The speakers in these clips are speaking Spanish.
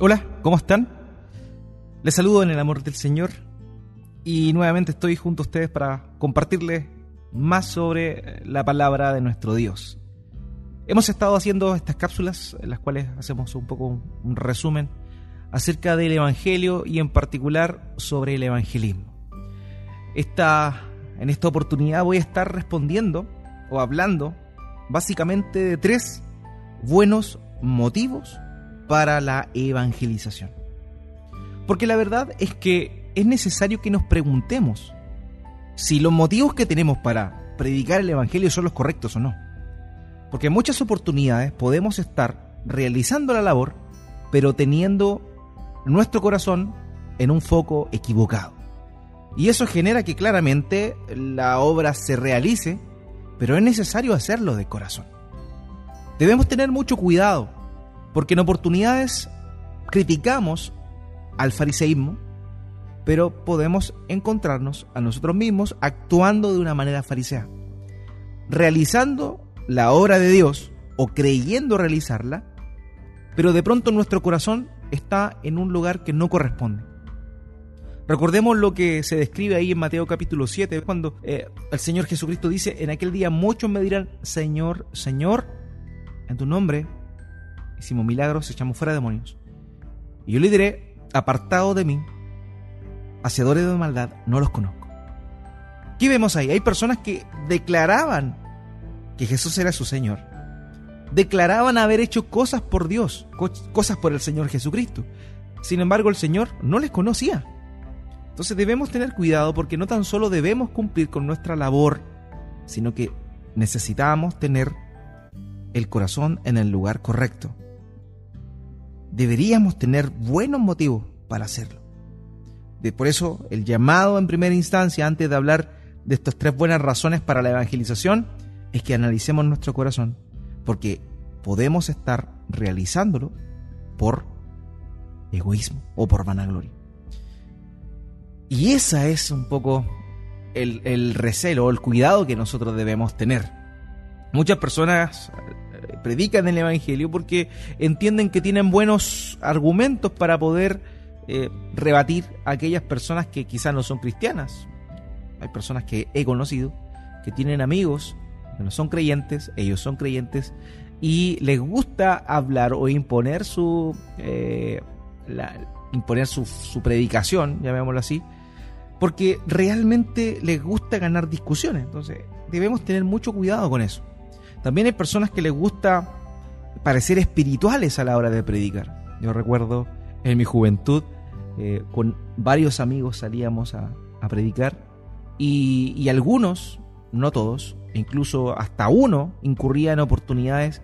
Hola, ¿cómo están? Les saludo en el amor del Señor y nuevamente estoy junto a ustedes para compartirles más sobre la palabra de nuestro Dios. Hemos estado haciendo estas cápsulas en las cuales hacemos un poco un resumen acerca del Evangelio y en particular sobre el evangelismo. Esta, en esta oportunidad voy a estar respondiendo o hablando básicamente de tres buenos motivos para la evangelización. Porque la verdad es que es necesario que nos preguntemos si los motivos que tenemos para predicar el Evangelio son los correctos o no. Porque en muchas oportunidades podemos estar realizando la labor, pero teniendo nuestro corazón en un foco equivocado. Y eso genera que claramente la obra se realice, pero es necesario hacerlo de corazón. Debemos tener mucho cuidado, porque en oportunidades criticamos al fariseísmo, pero podemos encontrarnos a nosotros mismos actuando de una manera farisea, realizando la obra de Dios o creyendo realizarla, pero de pronto nuestro corazón está en un lugar que no corresponde. Recordemos lo que se describe ahí en Mateo capítulo 7, cuando eh, el Señor Jesucristo dice, en aquel día muchos me dirán, Señor, Señor, en tu nombre hicimos milagros, echamos fuera demonios. Y yo le diré, apartado de mí, hacedores de maldad, no los conozco. ¿Qué vemos ahí? Hay personas que declaraban que Jesús era su Señor, declaraban haber hecho cosas por Dios, cosas por el Señor Jesucristo. Sin embargo, el Señor no les conocía. Entonces debemos tener cuidado porque no tan solo debemos cumplir con nuestra labor, sino que necesitamos tener el corazón en el lugar correcto. Deberíamos tener buenos motivos para hacerlo. De, por eso el llamado en primera instancia, antes de hablar de estas tres buenas razones para la evangelización, es que analicemos nuestro corazón porque podemos estar realizándolo por egoísmo o por vanagloria. Y esa es un poco el, el recelo el cuidado que nosotros debemos tener. Muchas personas predican el Evangelio porque entienden que tienen buenos argumentos para poder eh, rebatir a aquellas personas que quizás no son cristianas. Hay personas que he conocido que tienen amigos no son creyentes, ellos son creyentes y les gusta hablar o imponer su eh, imponer su, predicación, llamémoslo así, porque realmente les gusta ganar discusiones. Entonces, debemos tener mucho cuidado con eso. También hay personas que les gusta parecer espirituales a la hora de predicar. Yo recuerdo en mi juventud, eh, con varios amigos salíamos a, predicar y, y algunos, no todos, incluso hasta uno incurría en oportunidades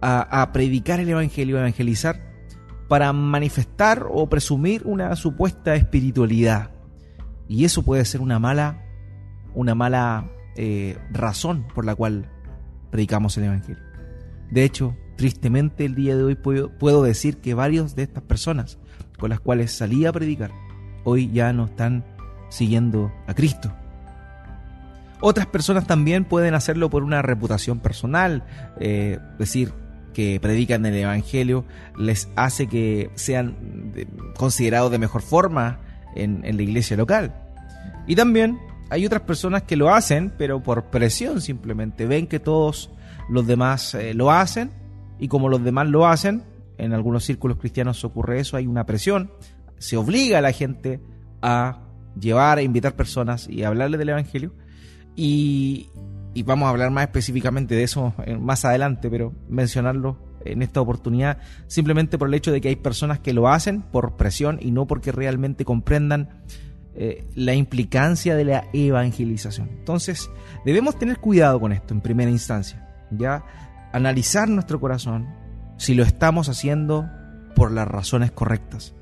a, predicar el Evangelio, a evangelizar, para manifestar o presumir una supuesta espiritualidad. Y eso puede ser una mala, una mala eh, razón por la cual predicamos el Evangelio. De hecho, tristemente el día de hoy puedo, decir que varios de estas personas con las cuales salí a predicar, hoy ya no están siguiendo a Cristo. Otras personas también pueden hacerlo por una reputación personal, eh, decir, que predican el Evangelio les hace que sean considerados de mejor forma en, la iglesia local. Y también hay otras personas que lo hacen, pero por presión simplemente. Ven que todos los demás eh, lo hacen y como los demás lo hacen, en algunos círculos cristianos ocurre eso, hay una presión, se obliga a la gente a llevar, a invitar personas y a hablarle del Evangelio y, vamos a hablar más específicamente de eso eh, más adelante, pero mencionarlo en esta oportunidad simplemente por el hecho de que hay personas que lo hacen por presión y no porque realmente comprendan eh, la implicancia de la evangelización. Entonces, debemos tener cuidado con esto en primera instancia, ya analizar nuestro corazón si lo estamos haciendo por las razones correctas.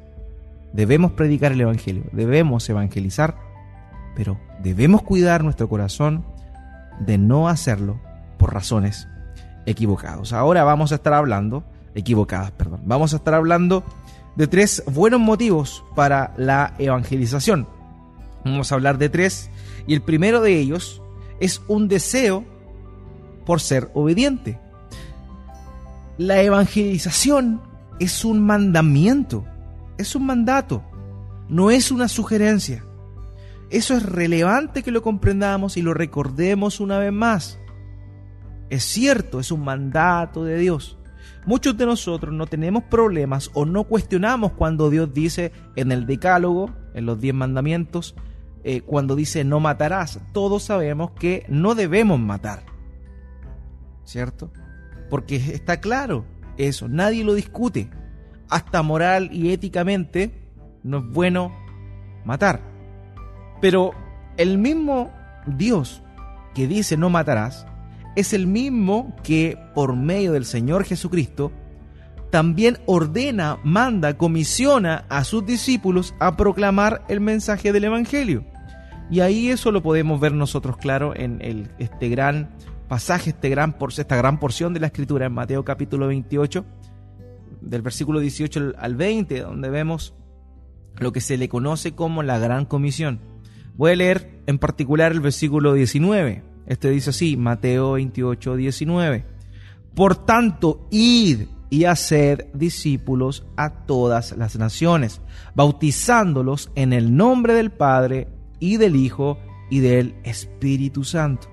Debemos predicar el evangelio, debemos evangelizar pero debemos cuidar nuestro corazón de no hacerlo por razones equivocadas. Ahora vamos a estar hablando, equivocadas, perdón, vamos a estar hablando de tres buenos motivos para la evangelización. Vamos a hablar de tres y el primero de ellos es un deseo por ser obediente. La evangelización es un mandamiento, es un mandato, no es una sugerencia. Eso es relevante que lo comprendamos y lo recordemos una vez más. Es cierto, es un mandato de Dios. Muchos de nosotros no tenemos problemas o no cuestionamos cuando Dios dice en el Decálogo, en los diez mandamientos, eh, cuando dice no matarás. Todos sabemos que no debemos matar. ¿Cierto? Porque está claro eso, nadie lo discute. Hasta moral y éticamente no es bueno matar. Pero el mismo Dios que dice no matarás, es el mismo que por medio del Señor Jesucristo también ordena, manda, comisiona a sus discípulos a proclamar el mensaje del Evangelio. Y ahí eso lo podemos ver nosotros claro en el, este gran pasaje, este gran, esta gran porción de la Escritura en Mateo capítulo 28, del versículo 18 al 20, donde vemos lo que se le conoce como la gran comisión. Voy a leer en particular el versículo 19. Este dice así, Mateo 28, 19. Por tanto, id y haced discípulos a todas las naciones, bautizándolos en el nombre del Padre y del Hijo y del Espíritu Santo.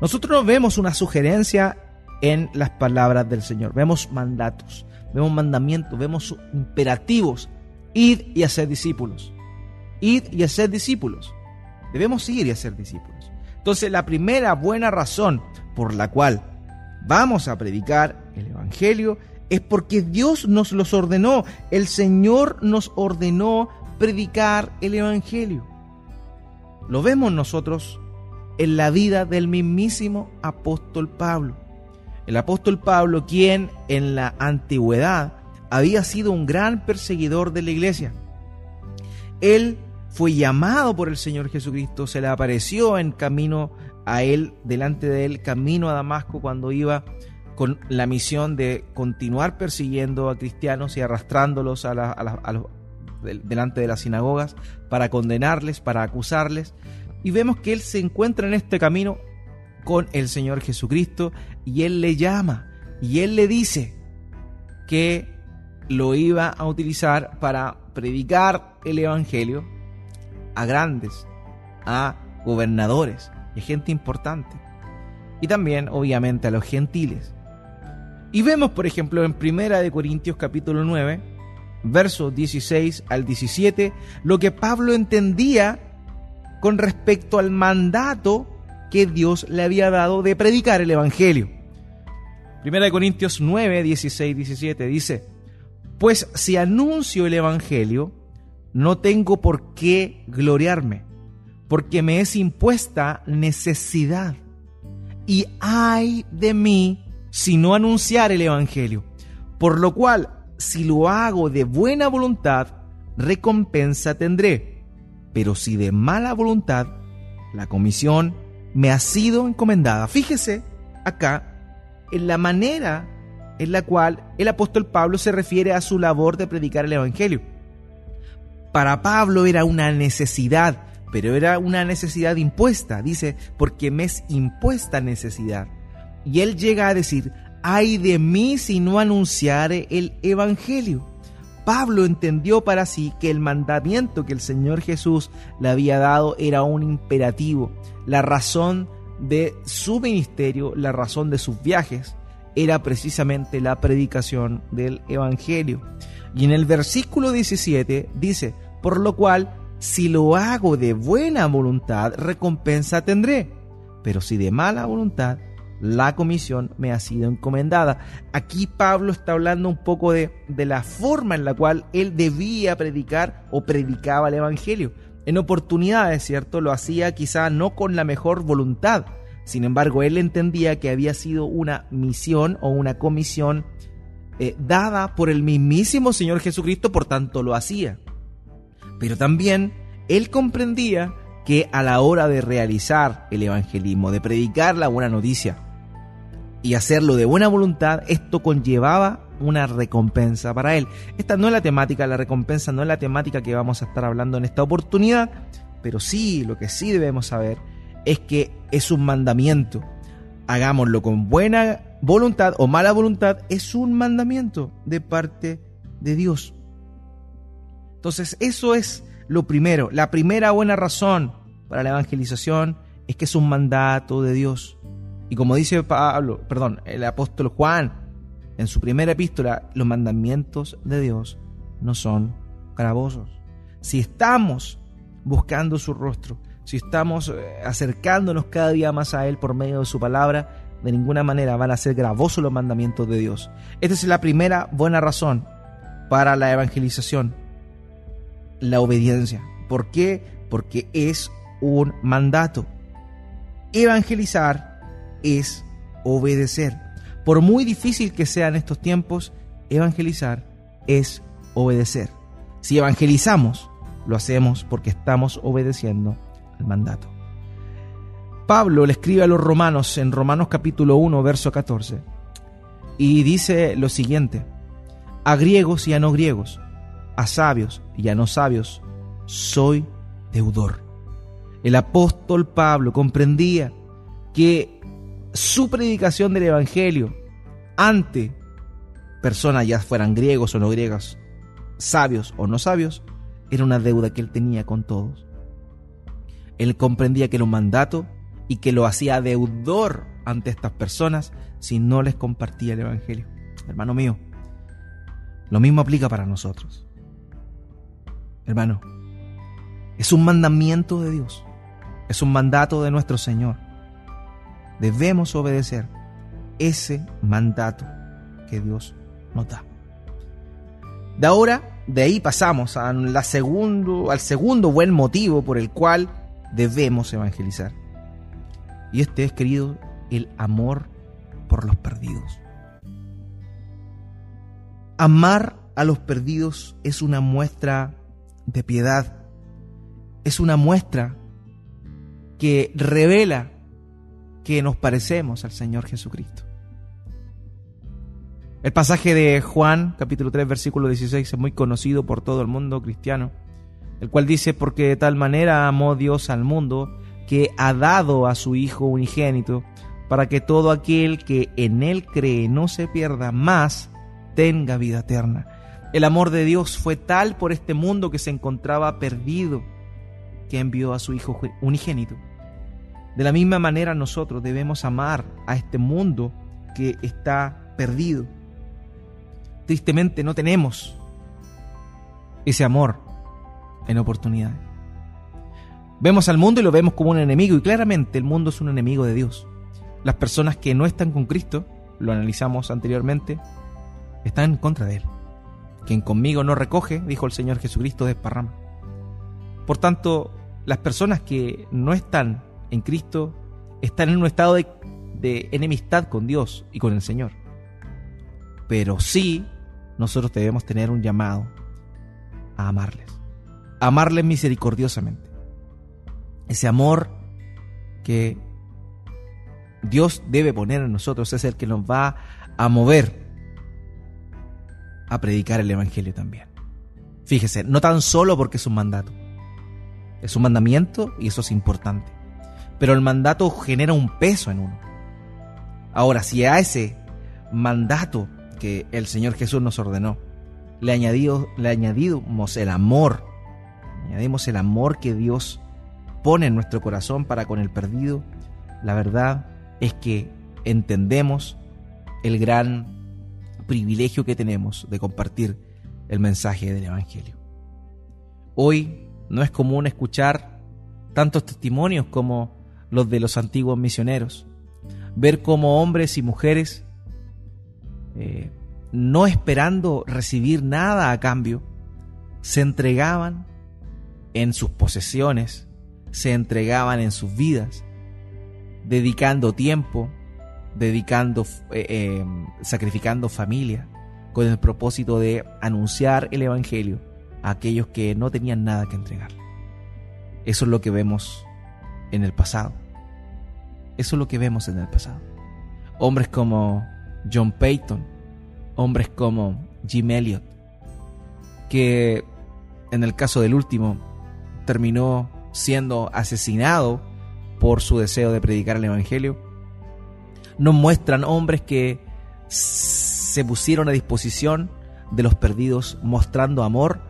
Nosotros no vemos una sugerencia en las palabras del Señor, vemos mandatos, vemos mandamientos, vemos imperativos. Id y haced discípulos. Id y haced discípulos. Debemos ir y hacer discípulos. Entonces la primera buena razón por la cual vamos a predicar el Evangelio es porque Dios nos los ordenó. El Señor nos ordenó predicar el Evangelio. Lo vemos nosotros en la vida del mismísimo apóstol Pablo. El apóstol Pablo, quien en la antigüedad había sido un gran perseguidor de la iglesia. Él fue llamado por el Señor Jesucristo, se le apareció en camino a él, delante de él, camino a Damasco cuando iba con la misión de continuar persiguiendo a cristianos y arrastrándolos a, delante de las sinagogas para condenarles, para acusarles. Y vemos que él se encuentra en este camino con el Señor Jesucristo y él le llama y él le dice que lo iba a utilizar para predicar el Evangelio a grandes, a gobernadores y gente importante. Y también, obviamente, a los gentiles. Y vemos, por ejemplo, en Primera de Corintios capítulo 9, versos 16 al 17, lo que Pablo entendía con respecto al mandato que Dios le había dado de predicar el Evangelio. Primera de Corintios 9, 16, 17 dice, pues si anuncio el Evangelio, no tengo por qué gloriarme, porque me es impuesta necesidad. Y ay de mí si no anunciar el Evangelio. Por lo cual, si lo hago de buena voluntad, recompensa tendré. Pero si de mala voluntad, la comisión me ha sido encomendada. Fíjese acá en la manera en la cual el apóstol Pablo se refiere a su labor de predicar el Evangelio para Pablo era una necesidad, pero era una necesidad impuesta, dice, porque me es impuesta necesidad. Y él llega a decir, ay de mí si no anunciare el Evangelio. Pablo entendió para sí que el mandamiento que el Señor Jesús le había dado era un imperativo. La razón de su ministerio, la razón de sus viajes, era precisamente la predicación del Evangelio. Y en el versículo 17 dice, por lo cual, si lo hago de buena voluntad, recompensa tendré. Pero si de mala voluntad, la comisión me ha sido encomendada. Aquí Pablo está hablando un poco de, de, la forma en la cual él debía predicar o predicaba el Evangelio. En oportunidades, ¿cierto? Lo hacía quizá no con la mejor voluntad. Sin embargo, él entendía que había sido una misión o una comisión eh, dada por el mismísimo Señor Jesucristo, por tanto lo hacía. Pero también él comprendía que a la hora de realizar el evangelismo, de predicar la buena noticia y hacerlo de buena voluntad, esto conllevaba una recompensa para él. Esta no es la temática, la recompensa no es la temática que vamos a estar hablando en esta oportunidad, pero sí, lo que sí debemos saber es que es un mandamiento. Hagámoslo con buena voluntad o mala voluntad, es un mandamiento de parte de Dios. Entonces, eso es lo primero. La primera buena razón para la evangelización es que es un mandato de Dios. Y como dice Pablo, perdón, el apóstol Juan en su primera epístola, los mandamientos de Dios no son gravosos. Si estamos buscando su rostro, si estamos eh, acercándonos cada día más a Él por medio de su palabra, de ninguna manera van a ser gravosos los mandamientos de Dios. Esta es la primera buena razón para la evangelización, la obediencia. ¿Por qué? Porque es un mandato. Evangelizar es obedecer. Por muy difícil que sea en estos tiempos, evangelizar es obedecer. Si evangelizamos, lo hacemos porque estamos obedeciendo al mandato. Pablo le escribe a los romanos en Romanos capítulo 1, verso 14, y dice lo siguiente, a griegos y a no griegos, a sabios y a no sabios, soy deudor. El apóstol Pablo comprendía que su predicación del Evangelio ante personas, ya fueran griegos o no griegas, sabios o no sabios, era una deuda que él tenía con todos. Él comprendía que era un mandato y que lo hacía deudor ante estas personas si no les compartía el Evangelio. Hermano mío, lo mismo aplica para nosotros. Hermano, es un mandamiento de Dios, es un mandato de nuestro Señor. Debemos obedecer ese mandato que Dios nos da. De ahora, de ahí pasamos a segundo, al segundo buen motivo por el cual debemos evangelizar. Y este es, querido, el amor por los perdidos. Amar a los perdidos es una muestra de piedad, es una muestra que revela que nos parecemos al Señor Jesucristo. El pasaje de Juan, capítulo 3, versículo 16, es muy conocido por todo el mundo cristiano, el cual dice, porque de tal manera amó Dios al mundo, que ha dado a su Hijo unigénito, para que todo aquel que en Él cree no se pierda más, tenga vida eterna. El amor de Dios fue tal por este mundo que se encontraba perdido, que envió a su Hijo unigénito. De la misma manera nosotros debemos amar a este mundo que está perdido tristemente no tenemos ese amor en oportunidades. Vemos al mundo y lo vemos como un enemigo y claramente el mundo es un enemigo de Dios. Las personas que no están con Cristo, lo analizamos anteriormente, están en contra de Él. Quien conmigo no recoge, dijo el Señor Jesucristo, desparrama. Por tanto, las personas que no están en Cristo están en un estado de, de enemistad con Dios y con el Señor. Pero sí nosotros debemos tener un llamado a amarles. amarles misericordiosamente. Ese amor que Dios debe poner en nosotros es el que nos va a mover a predicar el Evangelio también. Fíjese, no tan solo porque es un mandato. Es un mandamiento y eso es importante. Pero el mandato genera un peso en uno. Ahora, si a ese mandato que el Señor Jesús nos ordenó. Le, añadido, le añadimos el amor, añadimos el amor que Dios pone en nuestro corazón para con el perdido. La verdad es que entendemos el gran privilegio que tenemos de compartir el mensaje del Evangelio. Hoy no es común escuchar tantos testimonios como los de los antiguos misioneros, ver cómo hombres y mujeres eh, no esperando recibir nada a cambio, se entregaban en sus posesiones, se entregaban en sus vidas, dedicando tiempo, dedicando, eh, eh, sacrificando familia, con el propósito de anunciar el Evangelio a aquellos que no tenían nada que entregar. Eso es lo que vemos en el pasado. Eso es lo que vemos en el pasado. Hombres como John Payton, hombres como Jim Elliot, que en el caso del último terminó siendo asesinado por su deseo de predicar el Evangelio, nos muestran hombres que se pusieron a disposición de los perdidos, mostrando amor,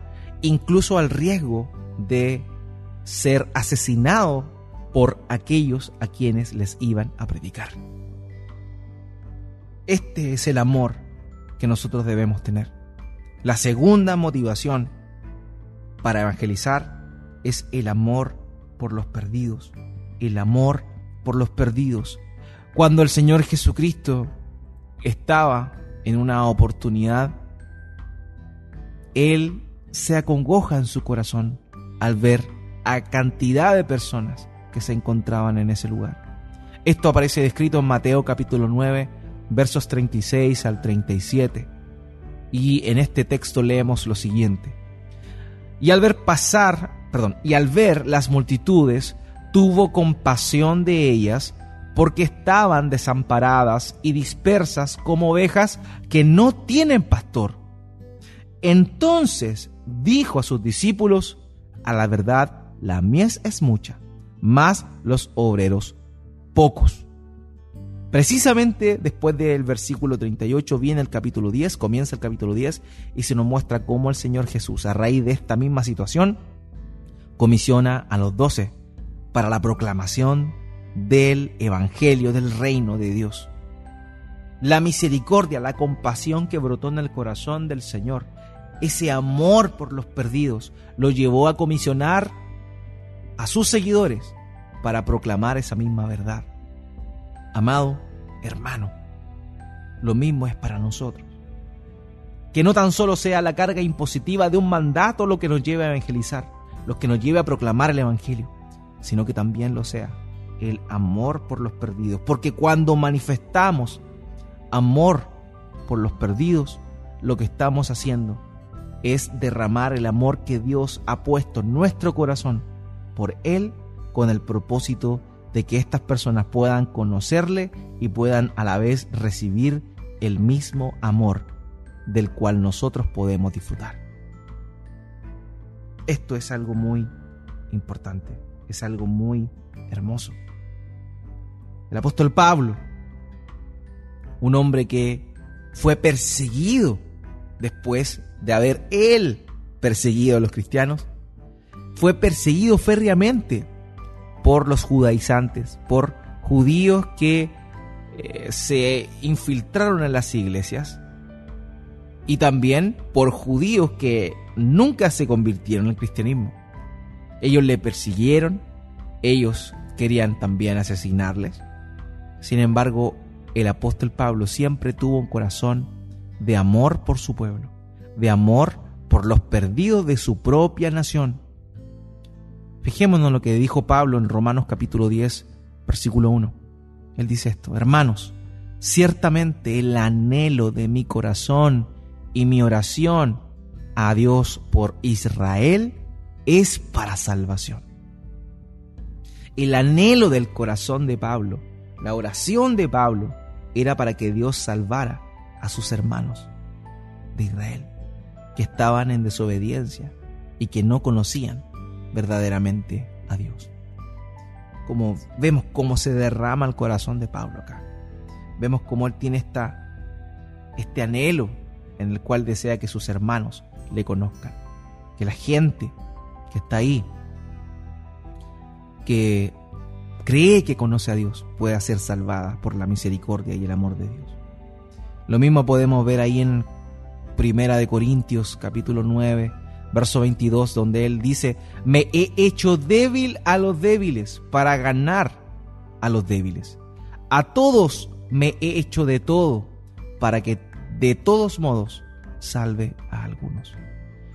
incluso al riesgo de ser asesinado por aquellos a quienes les iban a predicar. Este es el amor que nosotros debemos tener. La segunda motivación para evangelizar es el amor por los perdidos. El amor por los perdidos. Cuando el Señor Jesucristo estaba en una oportunidad, Él se acongoja en su corazón al ver a cantidad de personas que se encontraban en ese lugar. Esto aparece descrito en Mateo capítulo 9, versos 36 al 37. Y en este texto leemos lo siguiente. Y al ver pasar, perdón, y al ver las multitudes, tuvo compasión de ellas porque estaban desamparadas y dispersas como ovejas que no tienen pastor. Entonces dijo a sus discípulos, a la verdad, la mies es mucha, más los obreros pocos. Precisamente después del versículo 38 viene el capítulo 10, comienza el capítulo 10 y se nos muestra cómo el Señor Jesús, a raíz de esta misma situación, comisiona a los doce para la proclamación del Evangelio, del reino de Dios. La misericordia, la compasión que brotó en el corazón del Señor, ese amor por los perdidos, lo llevó a comisionar a sus seguidores para proclamar esa misma verdad. Amado hermano, lo mismo es para nosotros. Que no tan solo sea la carga impositiva de un mandato lo que nos lleve a evangelizar, lo que nos lleve a proclamar el Evangelio, sino que también lo sea el amor por los perdidos. Porque cuando manifestamos amor por los perdidos, lo que estamos haciendo es derramar el amor que Dios ha puesto en nuestro corazón por Él con el propósito de que estas personas puedan conocerle y puedan a la vez recibir el mismo amor del cual nosotros podemos disfrutar. Esto es algo muy importante, es algo muy hermoso. El apóstol Pablo, un hombre que fue perseguido después de haber él perseguido a los cristianos, fue perseguido férreamente por los judaizantes, por judíos que eh, se infiltraron en las iglesias y también por judíos que nunca se convirtieron al cristianismo. Ellos le persiguieron, ellos querían también asesinarles. Sin embargo, el apóstol Pablo siempre tuvo un corazón de amor por su pueblo, de amor por los perdidos de su propia nación Fijémonos en lo que dijo Pablo en Romanos capítulo 10, versículo 1. Él dice esto, hermanos, ciertamente el anhelo de mi corazón y mi oración a Dios por Israel es para salvación. El anhelo del corazón de Pablo, la oración de Pablo, era para que Dios salvara a sus hermanos de Israel, que estaban en desobediencia y que no conocían verdaderamente a Dios. Como vemos cómo se derrama el corazón de Pablo acá. Vemos cómo él tiene esta, este anhelo en el cual desea que sus hermanos le conozcan. Que la gente que está ahí, que cree que conoce a Dios, pueda ser salvada por la misericordia y el amor de Dios. Lo mismo podemos ver ahí en Primera de Corintios capítulo 9, verso 22, donde él dice, me he hecho débil a los débiles para ganar a los débiles. A todos me he hecho de todo para que de todos modos salve a algunos.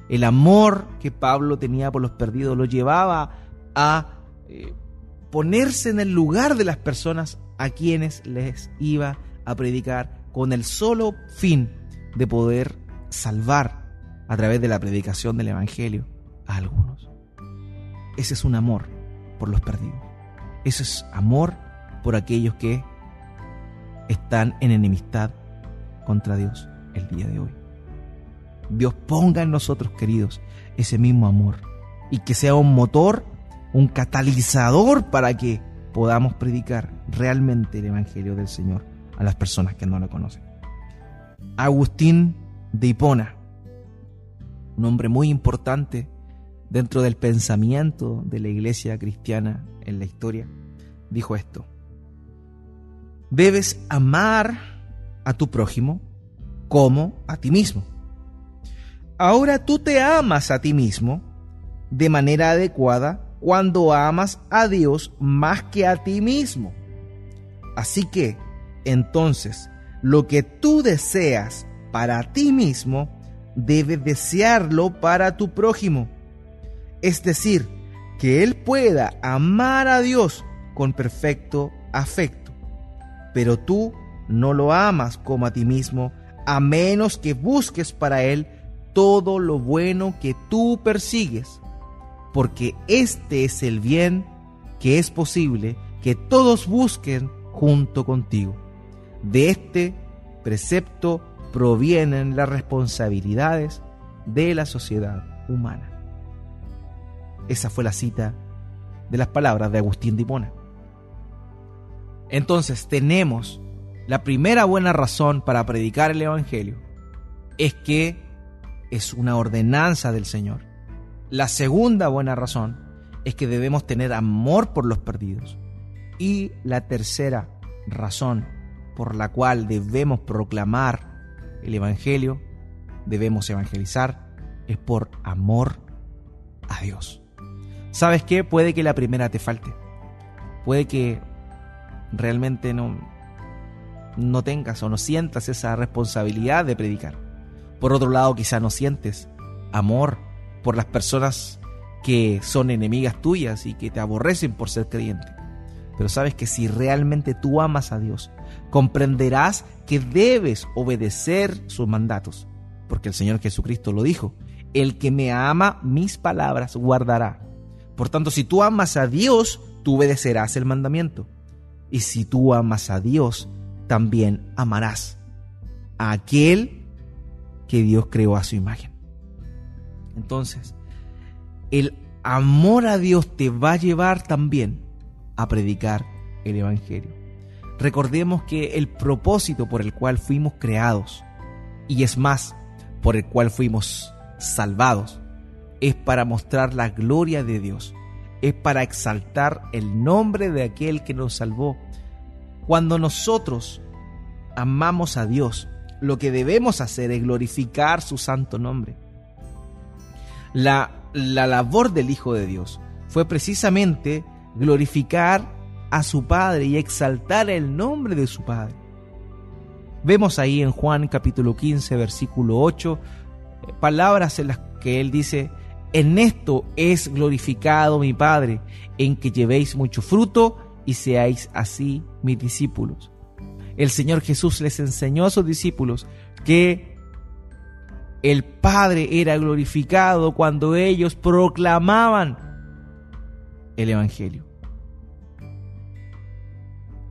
El amor que Pablo tenía por los perdidos lo llevaba a eh, ponerse en el lugar de las personas a quienes les iba a predicar con el solo fin de poder salvar a través de la predicación del Evangelio a algunos. Ese es un amor por los perdidos. Ese es amor por aquellos que están en enemistad contra Dios el día de hoy. Dios ponga en nosotros, queridos, ese mismo amor y que sea un motor, un catalizador para que podamos predicar realmente el Evangelio del Señor a las personas que no lo conocen. Agustín de Hipona un hombre muy importante dentro del pensamiento de la iglesia cristiana en la historia, dijo esto. Debes amar a tu prójimo como a ti mismo. Ahora tú te amas a ti mismo de manera adecuada cuando amas a Dios más que a ti mismo. Así que, entonces, lo que tú deseas para ti mismo, debes desearlo para tu prójimo. Es decir, que Él pueda amar a Dios con perfecto afecto. Pero tú no lo amas como a ti mismo, a menos que busques para Él todo lo bueno que tú persigues, porque este es el bien que es posible que todos busquen junto contigo. De este precepto provienen las responsabilidades de la sociedad humana. Esa fue la cita de las palabras de Agustín de Entonces tenemos la primera buena razón para predicar el Evangelio es que es una ordenanza del Señor. La segunda buena razón es que debemos tener amor por los perdidos. Y la tercera razón por la cual debemos proclamar el Evangelio, debemos evangelizar, es por amor a Dios. ¿Sabes qué? Puede que la primera te falte. Puede que realmente no, no tengas o no sientas esa responsabilidad de predicar. Por otro lado, quizá no sientes amor por las personas que son enemigas tuyas y que te aborrecen por ser creyente. Pero sabes que si realmente tú amas a Dios, comprenderás que debes obedecer sus mandatos, porque el Señor Jesucristo lo dijo, el que me ama mis palabras guardará. Por tanto, si tú amas a Dios, tú obedecerás el mandamiento. Y si tú amas a Dios, también amarás a aquel que Dios creó a su imagen. Entonces, el amor a Dios te va a llevar también a predicar el Evangelio. Recordemos que el propósito por el cual fuimos creados, y es más, por el cual fuimos salvados, es para mostrar la gloria de Dios, es para exaltar el nombre de aquel que nos salvó. Cuando nosotros amamos a Dios, lo que debemos hacer es glorificar su santo nombre. La, la labor del Hijo de Dios fue precisamente glorificar a su Padre y exaltar el nombre de su Padre. Vemos ahí en Juan capítulo 15, versículo 8, palabras en las que él dice, en esto es glorificado mi Padre, en que llevéis mucho fruto y seáis así mis discípulos. El Señor Jesús les enseñó a sus discípulos que el Padre era glorificado cuando ellos proclamaban el Evangelio.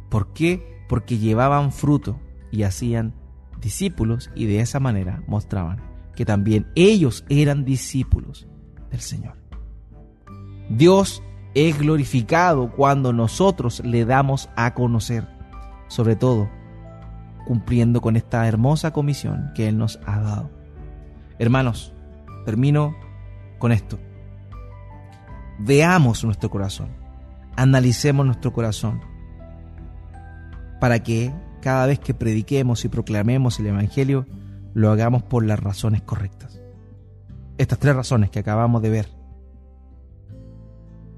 ¿Por qué? Porque llevaban fruto y hacían discípulos y de esa manera mostraban que también ellos eran discípulos del Señor. Dios es glorificado cuando nosotros le damos a conocer, sobre todo cumpliendo con esta hermosa comisión que Él nos ha dado. Hermanos, termino con esto veamos nuestro corazón, analicemos nuestro corazón, para que cada vez que prediquemos y proclamemos el Evangelio, lo hagamos por las razones correctas. Estas tres razones que acabamos de ver,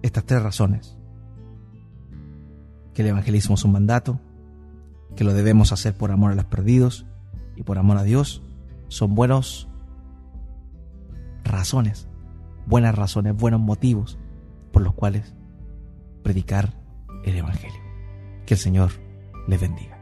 estas tres razones, que el evangelismo es un mandato, que lo debemos hacer por amor a los perdidos y por amor a Dios, son buenos razones, buenas razones, buenos motivos por los cuales predicar el Evangelio. Que el Señor les bendiga.